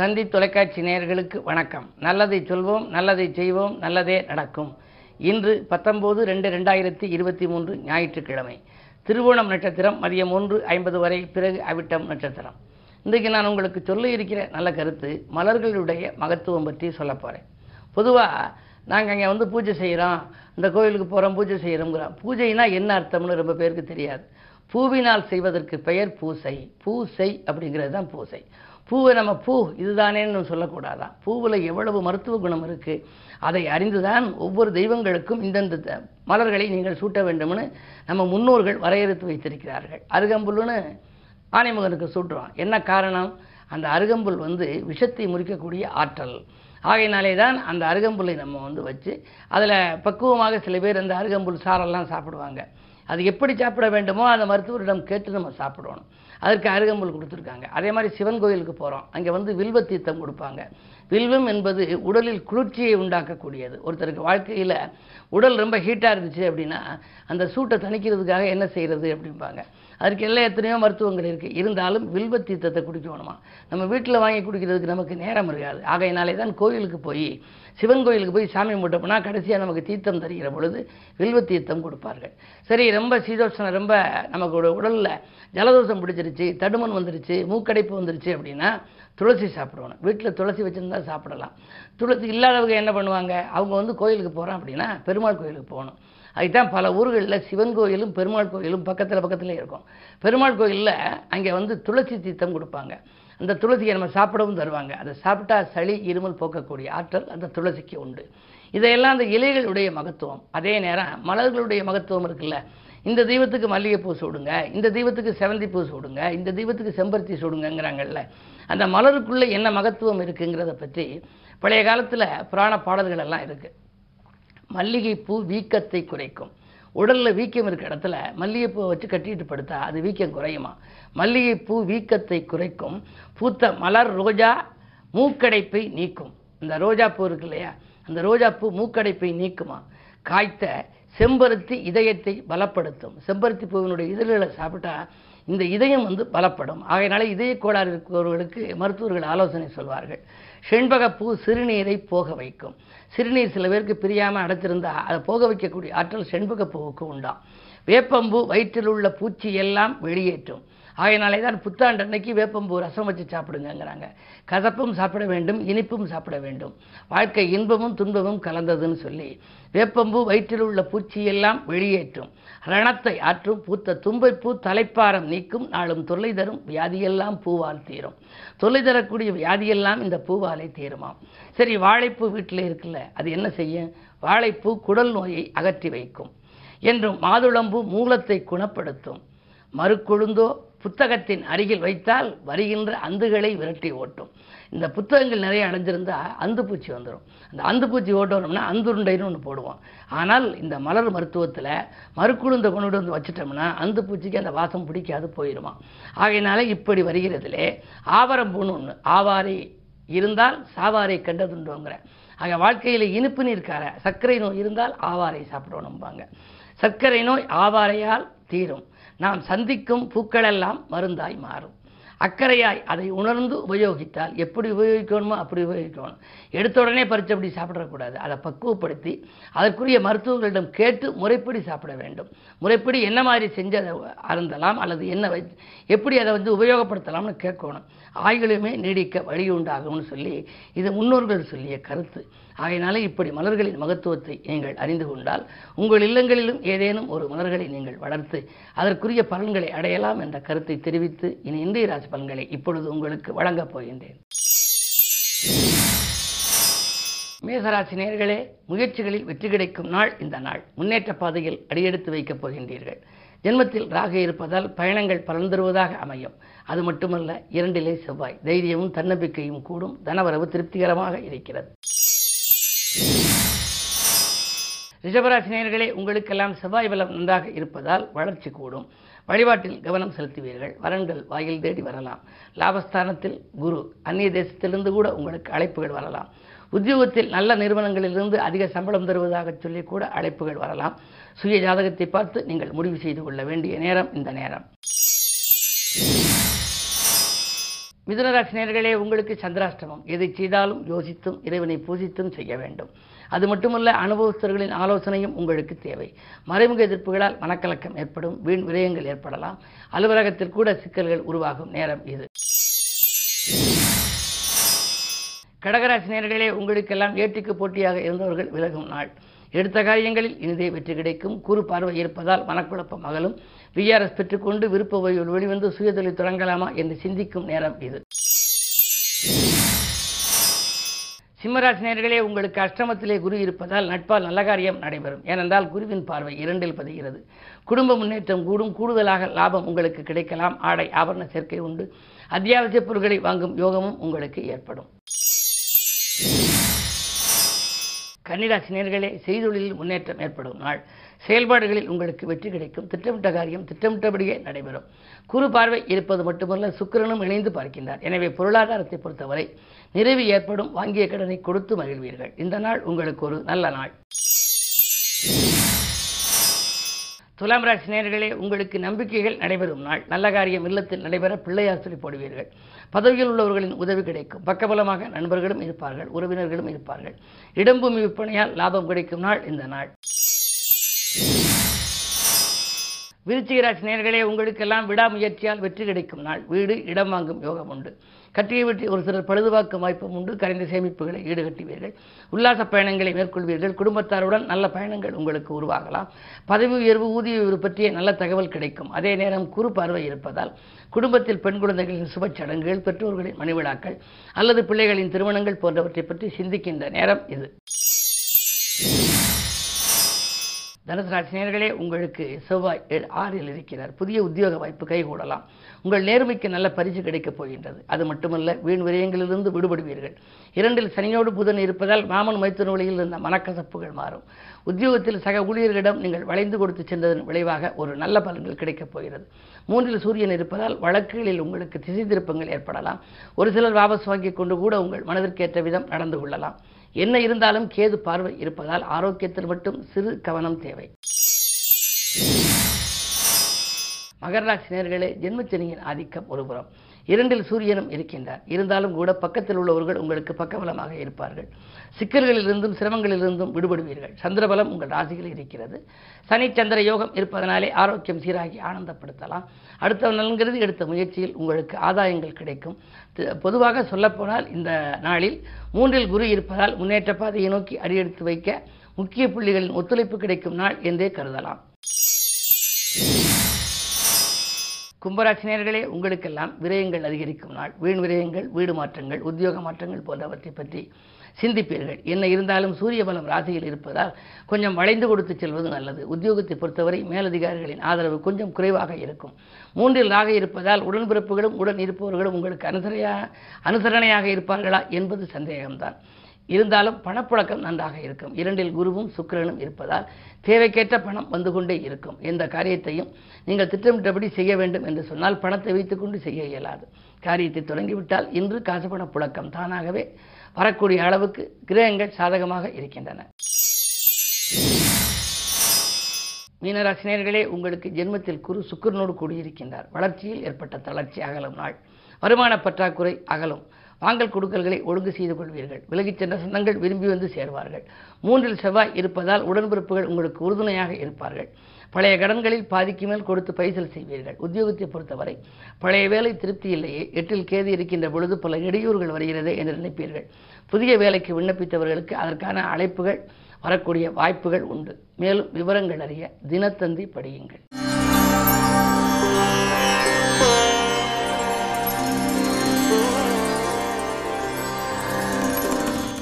தந்தி தொலைக்காட்சி நேயர்களுக்கு வணக்கம். நல்லதை சொல்வோம் நல்லதை செய்வோம் நல்லதே நடக்கும். இன்று பத்தொம்போது ரெண்டு ரெண்டாயிரத்தி இருபத்தி மூன்று ஞாயிற்றுக்கிழமை. திருவோணம் நட்சத்திரம் மதியம் ஒன்று ஐம்பது வரை பிறகு அவிட்டம் நட்சத்திரம். இன்றைக்கு நான் உங்களுக்கு சொல்ல இருக்கிற நல்ல கருத்து மலர்களுடைய மகத்துவம் பற்றி சொல்ல போகிறேன் பொதுவாக நாங்கள் அங்கே வந்து பூஜை செய்கிறோம் இந்த கோயிலுக்கு போகிறோம் பூஜை செய்கிறோங்கிறோம் பூஜைனா என்ன அர்த்தம்னு ரொம்ப பேருக்கு தெரியாது. பூவினால் செய்வதற்கு பெயர் பூசை. பூசை அப்படிங்கிறது தான் பூசை. பூவை நம்ம பூ இதுதானேன்னு சொல்லக்கூடாதான் பூவில் எவ்வளவு மருத்துவ குணம் இருக்குது அதை அறிந்துதான் ஒவ்வொரு தெய்வங்களுக்கும் இந்தந்த த- மலர்களை நீங்கள் சூட்ட வேண்டும்னு நம்ம முன்னோர்கள் வரையறுத்து வைத்திருக்கிறார்கள். அருகம்புல்லுன்னு ஆனைமுகனுக்கு சூட்டுறோம். என்ன காரணம்? அந்த அருகம்புல் வந்து விஷத்தை முறிக்கக்கூடிய ஆற்றல். ஆகையினாலே தான் அந்த அருகம்புல்லை நம்ம வந்து வச்சு அதில் பக்குவமாக சில பேர் அந்த அருகம்புல் சாரெல்லாம் சாப்பிடுவாங்க. அது எப்படி சாப்பிட வேண்டுமோ அந்த மருத்துவரிடம் கேட்டு நம்ம சாப்பிடணும். அதற்கு அருகம்புல் கொடுத்துருக்காங்க. அதே மாதிரி சிவன் கோயிலுக்கு போகிறோம் அங்கே வந்து வில்வ தீர்த்தம் கொடுப்பாங்க. வில்வம் என்பது உடலில் குளிர்ச்சியை உண்டாக்கக்கூடியது. ஒருத்தருக்கு வாழ்க்கையில் உடல் ரொம்ப ஹீட்டாக இருந்துச்சு அப்படின்னா அந்த சூட்டை தணிக்கிறதுக்காக என்ன செய்கிறது அப்படிம்பாங்க. அதுக்கு எல்லாம் எத்தனையோ மருத்துவங்கள் இருக்குது இருந்தாலும் வில்வ தீர்த்தத்தை குடிக்கணுமா? நம்ம வீட்டில் வாங்கி குடிக்கிறதுக்கு நமக்கு நேரம் இருக்காது. ஆகையினாலே தான் கோயிலுக்கு போய் சிவன் கோயிலுக்கு போய் சாமி கும்பிட்டோம்னா கடைசியாக நமக்கு தீர்த்தம் தருகிற பொழுது வில்வ தீர்த்தம் கொடுப்பார்கள். சரி ரொம்ப சீதோஷனம் ரொம்ப நமக்கு உடலில் ஜலதோஷம் பிடிச்சிருச்சு தடுமன் வந்துருச்சு மூக்கடைப்பு வந்துருச்சு அப்படின்னா துளசி சாப்பிடணும். வீட்டில் துளசி வச்சுருந்தா சாப்பிடலாம். துளசி இல்லாதவங்க என்ன பண்ணுவாங்க? அவங்க வந்து கோயிலுக்கு போகிறோம் அப்படின்னா பெருமாள் கோயிலுக்கு போகணும். அதுதான் பல ஊர்களில் சிவன் கோயிலும் பெருமாள் கோயிலும் பக்கத்தில் பக்கத்தில் இருக்கும். பெருமாள் கோயிலில் அங்கே வந்து துளசி தீர்த்தம் கொடுப்பாங்க. அந்த துளசியை நம்ம சாப்பிடவும் தருவாங்க. அதை சாப்பிட்டா சளி இருமல் போக்கக்கூடிய ஆற்றல் அந்த துளசிக்கு உண்டு. இதையெல்லாம் அந்த இலைகளுடைய மகத்துவம். அதே நேரம் மலர்களுடைய மகத்துவம் இருக்குல்ல. இந்த தெய்வத்துக்கு மல்லிகைப்பூ சூடுங்க இந்த தெய்வத்துக்கு செவந்திப்பூ பூ சூடுங்க இந்த தெய்வத்துக்கு செம்பருத்தி சூடுங்கங்கிறாங்கல்ல. அந்த மலருக்குள்ளே என்ன மகத்துவம் இருக்குங்கிறத பற்றி பழைய காலத்தில் புராண பாடல்கள் எல்லாம் இருக்குது மல்லிகைப்பூ வீக்கத்தை குறைக்கும். உடலில் வீக்கம் இருக்க இடத்துல மல்லிகைப்பூவை வச்சு கட்டிட்டு படுத்தா அது வீக்கம் குறையுமா? மல்லிகைப்பூ வீக்கத்தை குறைக்கும். பூத்த மலர் ரோஜா மூக்கடைப்பை நீக்கும். இந்த ரோஜா பூ இருக்கு இல்லையா? அந்த ரோஜா பூ மூக்கடைப்பை நீக்குமா? காய்த்த செம்பருத்தி இதயத்தை பலப்படுத்தும். செம்பருத்தி பூவினுடைய இதழ்களை சாப்பிட்டா இந்த இதயம் வந்து பலப்படும். ஆகையினால இதய கோளாறு இருக்கிறவர்களுக்கு மருத்துவர்கள் ஆலோசனை சொல்வார்கள். செண்பகப்பூ சிறுநீரை போக வைக்கும். சிறுநீர் சில பேருக்கு பிரியாமல் அடைச்சிருந்தா அதை போக வைக்கக்கூடிய ஆற்றல் செண்பகப்பூவுக்கு உண்டாம். வேப்பம்பூ வயிற்றில் உள்ள பூச்சி எல்லாம் வெளியேற்றும். ஆகையினாலே தான் புத்தாண்டு அன்னைக்கு வேப்பம்பூ ரசம் வச்சு சாப்பிடுங்கங்கிறாங்க. கசப்பும் சாப்பிட வேண்டும் இனிப்பும் சாப்பிட வேண்டும். வாழ்க்கை இன்பமும் துன்பமும் கலந்ததுன்னு சொல்லி வேப்பம்பூ வயிற்றில் உள்ள பூச்சியெல்லாம் வெளியேற்றும். ரணத்தை ஆற்றும் பூத்த தும்பைப்பூ தலைப்பாரம் நீக்கும் நாளும் தொல்லை தரும் வியாதியெல்லாம் பூவால் தீரும். தொல்லை தரக்கூடிய வியாதியெல்லாம் இந்த பூவாலை தீருமாம். சரி வாழைப்பூ வீட்டில் இருக்குல்ல அது என்ன செய்யும்? வாழைப்பூ குடல் நோயை அகற்றி வைக்கும். என்றும் மாதுளம்பூ மூலத்தை குணப்படுத்தும். மறுக்கொழுந்தோ புத்தகத்தின் அருகில் வைத்தால் வருகின்ற அந்துகளை விரட்டி ஓட்டும். இந்த புத்தகங்கள் நிறைய அடைஞ்சிருந்தா அந்து பூச்சி வந்துடும் அந்த அந்து பூச்சி ஓட்டணும்னா அந்துருண்டைன்னு ஒன்று போடுவோம். ஆனால் இந்த மலர் மருத்துவத்தில் மறுக்குழுந்த கொண்டு வந்து வச்சிட்டோம்னா அந்து பூச்சிக்கு அந்த வாசம் பிடிக்காது போயிடுமா ஆகையினால இப்படி வருகிறதுலே ஆவரம் பூணு ஒன்று ஆவாரி இருந்தால் சாவாரை கண்டதுண்டோங்கிற. ஆக வாழ்க்கையில் இனிப்பு நீர்க்கார சர்க்கரை நோய் இருந்தால் ஆவாரை சாப்பிடணும்பாங்க. சர்க்கரை நோய் ஆவாரையால் தீரும். நாம் சந்திக்கும் பூக்களெல்லாம் மருந்தாய் மாறும். அக்கறையாய் அதை உணர்ந்து உபயோகித்தால் எப்படி உபயோகிக்கணுமோ அப்படி உபயோகிக்கணும். எடுத்த உடனே பறித்து அப்படி சாப்பிடக்கூடாது. அதை பக்குவப்படுத்தி அதற்குரிய மருத்துவர்களிடம் கேட்டு முறைப்படி சாப்பிட வேண்டும். முறைப்படி என்ன மாதிரி செஞ்சு அதை அருந்தலாம் அல்லது என்ன வை எப்படி அதை வந்து உபயோகப்படுத்தலாம்னு கேட்கணும். ஆய்களுமே நீடிக்க வழி உண்டாகும்னு சொல்லி இது முன்னோர்கள் சொல்லிய கருத்து. ஆகையினால இப்படி மலர்களின் மகத்துவத்தை நீங்கள் அறிந்து கொண்டால் உங்கள் இல்லங்களிலும் ஏதேனும் ஒரு மலர்களை நீங்கள் வளர்த்து அதற்குரிய பலன்களை அடையலாம் என்ற கருத்தை தெரிவித்து இனி இந்திய ராசி பலன்களை இப்பொழுது உங்களுக்கு வழங்கப் போகின்றேன். மேசராசி நேர்களே முயற்சிகளில் வெற்றி கிடைக்கும் நாள் இந்த நாள். முன்னேற்ற பாதையில் அடியெடுத்து வைக்கப் போகின்றீர்கள். ஜென்மத்தில் ராக இருப்பதால் பயணங்கள் பலன் தருவதாக அமையும். அது மட்டுமல்ல இரண்டிலே செவ்வாய். தைரியமும் தன்னம்பிக்கையும் கூடும். தனவரவு திருப்திகரமாக இருக்கிறது. ரிஷபராசினியர்களே உங்களுக்கெல்லாம் செவ்வாய் பலம் நன்றாக இருப்பதால் வளர்ச்சி கூடும். வழிபாட்டில் கவனம் செலுத்துவீர்கள். வரன்கள் வாயில் தேடி வரலாம். லாபஸ்தானத்தில் குரு அந்நிய தேசத்திலிருந்து கூட உங்களுக்கு அழைப்புகள் வரலாம். உத்தியோகத்தில் நல்ல நிறுவனங்களிலிருந்து அதிக சம்பளம் தருவதாக சொல்லி கூட அழைப்புகள் வரலாம். சுய ஜாதகத்தை பார்த்து நீங்கள் முடிவு செய்து கொள்ள வேண்டிய நேரம் இந்த நேரம். மிதுனராசி நேர்களே உங்களுக்கு சந்திராஷ்டமம். எதை செய்தாலும் யோசித்தும் இறைவனை பூஜித்தும் செய்ய வேண்டும். அது மட்டுமல்ல அனுபவஸ்தர்களின் ஆலோசனையும் உங்களுக்கு தேவை. மறைமுக எதிர்ப்புகளால் மனக்கலக்கம் ஏற்படும் வீண் விரயங்கள் ஏற்படலாம். அலுவலகத்தில் கூட சிக்கல்கள் உருவாகும் நேரம் இது. கடகராசி நேரடியிலே உங்களுக்கெல்லாம் ஏட்டிக்கு போட்டியாக இருந்தவர்கள் விலகும் நாள். எடுத்த காரியங்களில் இனிதே வெற்றி கிடைக்கும். குறு பார்வை இருப்பதால் மனக்குழப்பம் அகலும். விஆர்எஸ் பெற்றுக்கொண்டு விருப்ப ஓய்வில் வெளிவந்து சுயதொழில் தொடங்கலாமா என்று சிந்திக்கும் நேரம் இது. சிம்மராசினியர்களே உங்களுக்கு அஷ்டமத்திலே குரு இருப்பதால் நட்பால் நல்ல காரியம் நடைபெறும். ஏனென்றால் குருவின் பார்வை இரண்டில் பதிகிறது. குடும்ப முன்னேற்றம் கூடும். கூடுதலாக லாபம் உங்களுக்கு கிடைக்கலாம். ஆடை ஆபரண சேர்க்கை உண்டு. அத்தியாவசிய பொருட்களை வாங்கும் யோகமும் உங்களுக்கு ஏற்படும். கன்னிராசினியர்களே செய்தொழிலில் முன்னேற்றம் ஏற்படும் நாள். செயல்பாடுகளில் உங்களுக்கு வெற்றி கிடைக்கும். திட்டமிட்ட காரியம் திட்டமிட்டபடியே நடைபெறும். குறு பார்வை இருப்பது மட்டுமல்ல சுக்கிரனும் இணைந்து பார்க்கின்றார். எனவே பொருளாதாரத்தை பொறுத்தவரை நிறைவு ஏற்படும். வாங்கிய கடனை கொடுத்து மகிழ்வீர்கள். இந்த நாள் உங்களுக்கு ஒரு நல்ல நாள். துலாம் ராசி நேர்களே உங்களுக்கு நம்பிக்கைகள் நடைபெறும் நாள். நல்ல காரியம் இல்லத்தில் நடைபெற பிள்ளையாசிரி போடுவீர்கள். பதவியில் உள்ளவர்களின் உதவி கிடைக்கும். பக்கபலமாக நண்பர்களும் இருப்பார்கள் உறவினர்களும் இருப்பார்கள். இடம்பூமி விற்பனையால் லாபம் கிடைக்கும் நாள் இந்த நாள். விருச்சிகராசி நேர்களே உங்களுக்கெல்லாம் விடாமுயற்சியால் வெற்றி கிடைக்கும் நாள். வீடு இடம் வாங்கும் யோகம் உண்டு. கட்டியை வெற்றி ஒரு சிலர் பழுதுபாக்கும் வாய்ப்பும் உண்டு. கரைந்த சேமிப்புகளை ஈடுகட்டுவீர்கள். உல்லாச பயணங்களை மேற்கொள்வீர்கள். குடும்பத்தாருடன் நல்ல பயணங்கள் உங்களுக்கு உருவாகலாம். பதவி உயர்வு ஊதிய உயர்வு பற்றிய நல்ல தகவல் கிடைக்கும். அதே நேரம் குறு பார்வை இருப்பதால் குடும்பத்தில் பெண் குழந்தைகளின் சுப சடங்குகள் பெற்றோர்களின் மணிவிழாக்கள் அல்லது பிள்ளைகளின் திருமணங்கள் போன்றவற்றை பற்றி சிந்திக்கின்ற நேரம் இது. தனுசு உங்களுக்கு செவ்வாய் ஆறில் இருக்கிறார். புதிய உத்தியோக வாய்ப்பு கைகூடலாம். உங்கள் நேர்மைக்கு நல்ல பரிசு கிடைக்கப் போகின்றது. அது மட்டுமல்ல வீண் விரயங்களிலிருந்து விடுபடுவீர்கள். இரண்டில் சனியோடு புதன் இருப்பதால் மாமன் மைத்துன வழியில் இருந்த மனக்கசப்புகள் மாறும். உத்தியோகத்தில் சக ஊழியர்களிடம் நீங்கள் வளைந்து கொடுத்து சென்றதன் விளைவாக ஒரு நல்ல பலன்கள் கிடைக்கப் போகிறது. மூன்றில் சூரியன் இருப்பதால் வழக்குகளில் உங்களுக்கு திசை திருப்பங்கள் ஏற்படலாம். ஒரு சிலர் வாபஸ் வாங்கிக் கொண்டு கூட உங்கள் மனதிற்கேற்ற விதம் நடந்து கொள்ளலாம். என்ன இருந்தாலும் கேது பார்வை இருப்பதால் ஆரோக்கியத்தில் மட்டும் சிறு கவனம் தேவை. மகர ராசி நேர்களே ஜென்மச்சனியின் ஆதிக்கம் ஒருபுறம் இரண்டில் சூரியனும் இருக்கின்றார். இருந்தாலும் கூட பக்கத்தில் உள்ளவர்கள் உங்களுக்கு பக்கபலமாக இருப்பார்கள். சிக்கல்களிலிருந்தும் சிரமங்களிலிருந்தும் விடுபடுவீர்கள். சந்திரபலம் உங்கள் ராசியில் இருக்கிறது. சனி சந்திர யோகம் இருப்பதனாலே ஆரோக்கியம் சீராகி ஆனந்தப்படுத்தலாம். அடுத்த நலன்கிறது எடுத்த முயற்சியில் உங்களுக்கு ஆதாயங்கள் கிடைக்கும். பொதுவாக சொல்லப்போனால் இந்த நாளில் மூன்றில் குரு இருப்பதால் முன்னேற்ற பாதையை நோக்கி அடியெடுத்து வைக்க முக்கிய புள்ளிகளின் ஒத்துழைப்பு கிடைக்கும் நாள் என்றே கருதலாம். கும்பராசினியர்களே உங்களுக்கெல்லாம் விரயங்கள் அதிகரிக்கும் நாள். வீண் விரயங்கள் வீடு மாற்றங்கள் உத்தியோக மாற்றங்கள் போன்றவற்றை பற்றி சிந்திப்பீர்கள். என்ன இருந்தாலும் சூரிய பலம் ராசியில் இருப்பதால் கொஞ்சம் வளைந்து கொடுத்து செல்வது நல்லது. உத்தியோகத்தை பொறுத்தவரை மேலதிகாரிகளின் ஆதரவு கொஞ்சம் குறைவாக இருக்கும். மூன்றில் ராக இருப்பதால் உடன்பிறப்புகளும் உடன் இருப்பவர்களும் உங்களுக்கு அனுசரையா அனுசரணையாக இருப்பார்களா என்பது சந்தேகம்தான். இருந்தாலும் பணப்புழக்கம் நன்றாக இருக்கும். இரண்டில் குருவும் சுக்கிரனும் இருப்பதால் தேவைக்கேற்ற பணம் வந்து கொண்டே இருக்கும். எந்த காரியத்தையும் நீங்கள் திட்டமிட்டபடி செய்ய வேண்டும் என்று சொன்னால் பணத்தை வைத்துக்கொண்டு செய்ய இயலாது. காரியத்தை தொடங்கிவிட்டால் இன்று காசு பண புழக்கம் தானாகவே வரக்கூடிய அளவுக்கு கிரகங்கள் சாதகமாக இருக்கின்றன. மீனராசினியர்களே உங்களுக்கு ஜென்மத்தில் குரு சுக்கிரனோடு கூடியிருக்கின்றார். வளர்ச்சியில் ஏற்பட்ட தளர்ச்சி அகலும் நாள். வருமான பற்றாக்குறை அகலும். வாங்கல் கொடுக்கல்களை ஒழுங்கு செய்து கொள்வீர்கள். விலகிச் சென்ற சொந்தங்கள் விரும்பி வந்து சேர்வார்கள். மூன்றில் செவ்வாய் இருப்பதால் உடன்பிறப்புகள் உங்களுக்கு உறுதுணையாக இருப்பார்கள். பழைய கடன்களில் பாதிக்கு மேல் கொடுத்து பைசல் செய்வீர்கள். உத்தியோகத்தை பொறுத்தவரை பழைய வேலை திருப்தி இல்லையே. எட்டில் கேது இருக்கின்ற பொழுது பல இடையூறுகள் வருகிறதே என்று நினைப்பீர்கள். புதிய வேலைக்கு விண்ணப்பித்தவர்களுக்கு அதற்கான அழைப்புகள் வரக்கூடிய வாய்ப்புகள் உண்டு. மேலும் விவரங்கள் அறிய தினத்தந்தி படியுங்கள்.